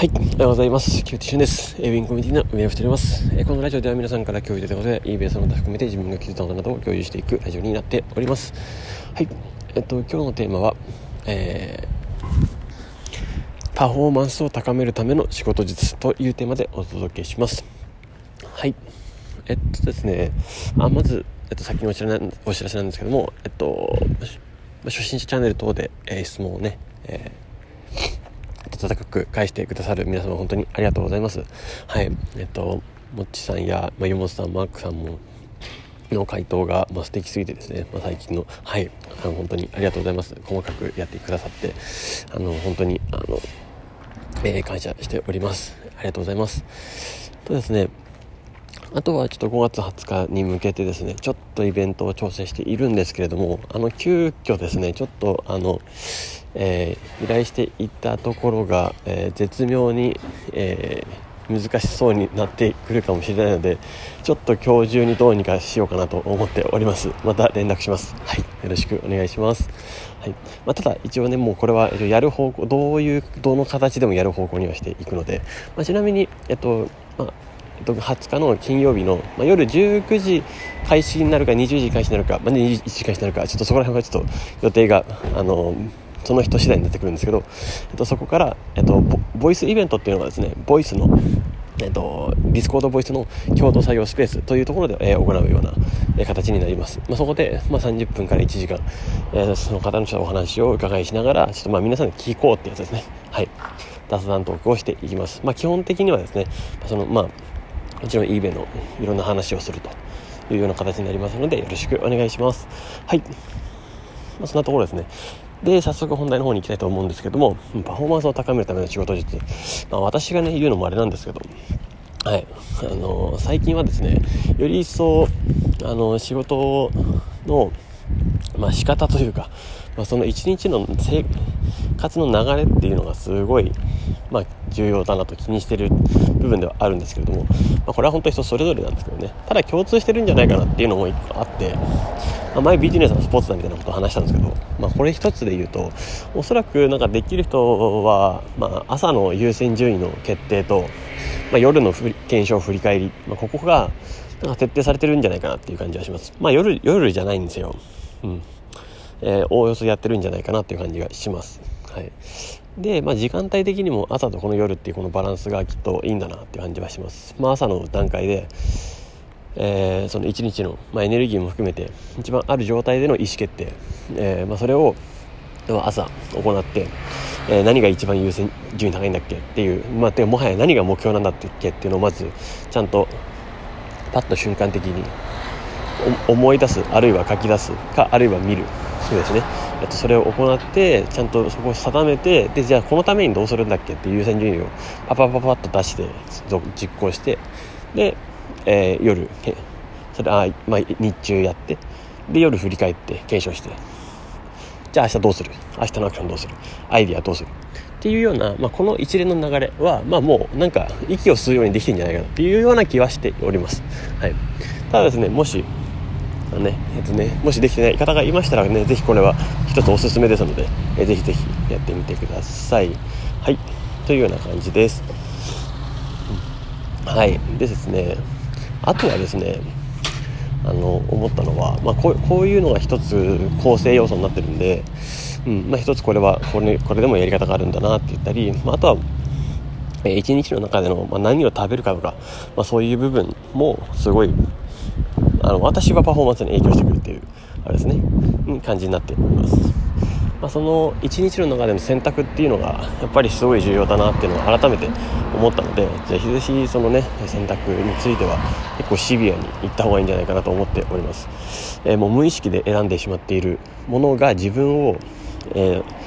はい、おはようございます。キューティシュンです。ウィンコミュニティの運営をしております。このラジオでは皆さんから共有ということで、eBay その他含めて自分が気づいたことなどを共有していくラジオになっております。はい、えっと、今日のテーマは、えー、パフォーマンスを高めるための仕事術というテーマでお届けします。はい、えっとですね、あまず、えっと、先にお知らお知らせなんですけども、えっと、初心者チャンネル等で、えー、質問をね、えー温かく返してくださる皆様本当にありがとうございます。はい。えっと、もっちさんや、まあ、よもさん、マークさんも、の回答が、まあ、素敵すぎてですね、まあ、最近の、はい、あの本当にありがとうございます。細かくやってくださって、あの、本当に、あの、えー、感謝しております。ありがとうございます。とですね、あとはちょっと5月20日に向けてですね、ちょっとイベントを調整しているんですけれども、あの、急遽ですね、ちょっと、あの、えー、依頼していったところが、えー、絶妙に、えー、難しそうになってくるかもしれないのでちょっと今日中にどうにかしようかなと思っております。また連絡します。はい。よろしくお願いします。はい。まあ、ただ一応ねもうこれはやる方向どういうどの形でもやる方向にはしていくので、まあ、ちなみにえっとまあ20日の金曜日の、まあ、夜19時開始になるか20時開始になるか、まあ、21時開始になるかちょっとそこら辺はちょっと予定があのその人次第になってくるんですけど、えっと、そこから、えっと、ボイスイベントっていうのがですねボイスのえっと、ディスコードボイスの共同作業スペースというところで、えー、行うような、えー、形になります。まあ、そこで、まあ、30分から1時間、えー、その方のお話を伺いしながら、ちょっとまあ皆さんに聞こうってやつですね。はい。雑談トークをしていきます。まあ、基本的にはですね、その、まあ、もちろん eBay のいろんな話をするというような形になりますので、よろしくお願いします。はい。まあ、そんなところですね。で、早速本題の方に行きたいと思うんですけども、パフォーマンスを高めるための仕事術。まあ、私がね、言うのもあれなんですけど、はい。あの、最近はですね、より一層、あの、仕事の、まあ、仕方というか、まあ、その一日の生活の流れっていうのがすごい、まあ、重要だなと気にしてる部分ではあるんですけれども、まあ、これは本当に人それぞれなんですけどねただ共通してるんじゃないかなっていうのも一個あって、まあ、前ビジネスのスポーツだみたいなことを話したんですけど、まあ、これ一つで言うとおそらくなんかできる人は、まあ、朝の優先順位の決定と、まあ、夜の検証振り返り、まあ、ここがなんか徹底されてるんじゃないかなっていう感じはします。まあ夜、夜じゃないんですよ。うん。えー、おおよそやってるんじゃないかなっていう感じがします。はい。で、まあ、時間帯的にも朝とこの夜っていうこのバランスがきっといいんだなっていう感じはします。まあ、朝の段階で、えー、その一日の、まあ、エネルギーも含めて一番ある状態での意思決定、えー、まあ、それを朝行って、えー、何が一番優先順位高いんだっけっていう、まあ、でもはや何が目標なんだっけっていうのをまずちゃんとパッと瞬間的に思い出すあるいは書き出すかあるいは見るそうですね、えっと、それを行ってちゃんとそこを定めてでじゃあこのためにどうするんだっけっていう優先順位をパパパパッと出して実行してで、えー、夜それあ、まあ、日中やってで夜振り返って検証して。じゃあ明日どうする？明日のアクションどうする？アイディアどうする？っていうような、まあ、この一連の流れは、まあ、もうなんか息を吸うようにできてるんじゃないかなっていうような気はしております。はい、ただですねもしねえっとね、もしできてない方がいましたらね、ぜひこれは一つおすすめですので、えぜひぜひやってみてください。はい。というような感じです。はい。でですね、あとはですね、あの、思ったのは、まあ、こうこういうのが一つ構成要素になってるんで、うんまあ、一つこれはこれこれでもやり方があるんだなって言ったり、まあ、あとは一日の中での、まあ、何を食べるかとか、まあ、そういう部分もすごいあの私はパフォーマンスに影響してくるっていうあれですね、うん、感じになっております、まあ、その一日の中での選択っていうのがやっぱりすごい重要だなっていうのを改めて思ったのでぜひぜひそのね選択については結構シビアにいった方がいいんじゃないかなと思っております、えー、もう無意識で選んでしまっているものが自分を、えー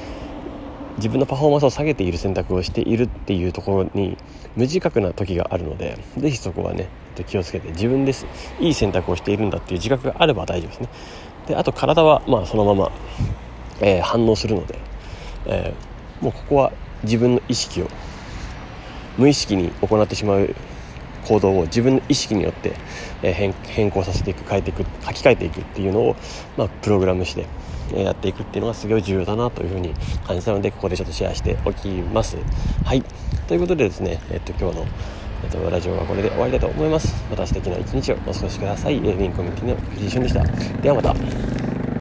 自分のパフォーマンスを下げている選択をしているっていうところに無自覚な時があるのでぜひそこはね気をつけて自分ですいい選択をしているんだっていう自覚があれば大丈夫ですね。であと体はまあそのまま、えー、反応するので、えー、もうここは自分の意識を無意識に行ってしまう行動を自分の意識によって、え、変更させていく変えていく書き換えていくっていうのを、まあ、プログラムしてやっていくっていうのがすごい重要だなというふうに感じたのでここでちょっとシェアしておきますはいということでですね、えっと、今日のえっと、ラジオはこれで終わりだと思います。また素敵な一日をお過ごしください。ウィンコミュニティの藤井俊でした。ではまた。